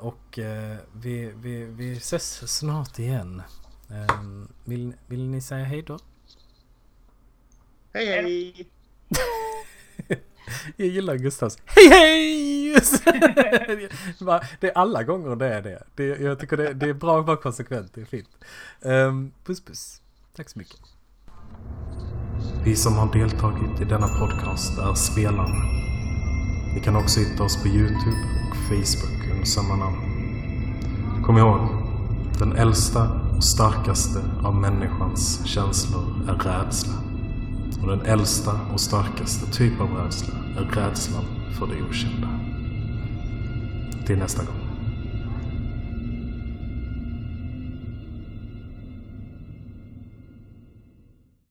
och eh, vi, vi, vi ses snart igen. Ehm, vill, vill ni säga hej då? Hej hej! Jag gillar Gustavs hej hej! Det är alla gånger det är det. det jag tycker det, det är bra att vara konsekvent, det är fint. Um, puss puss. Tack så mycket. Vi som har deltagit i denna podcast är spelarna. Ni kan också hitta oss på Youtube Facebook under samma namn. Kom ihåg, den äldsta och starkaste av människans känslor är rädsla. Och den äldsta och starkaste typ av rädsla är rädslan för det okända. Till nästa gång.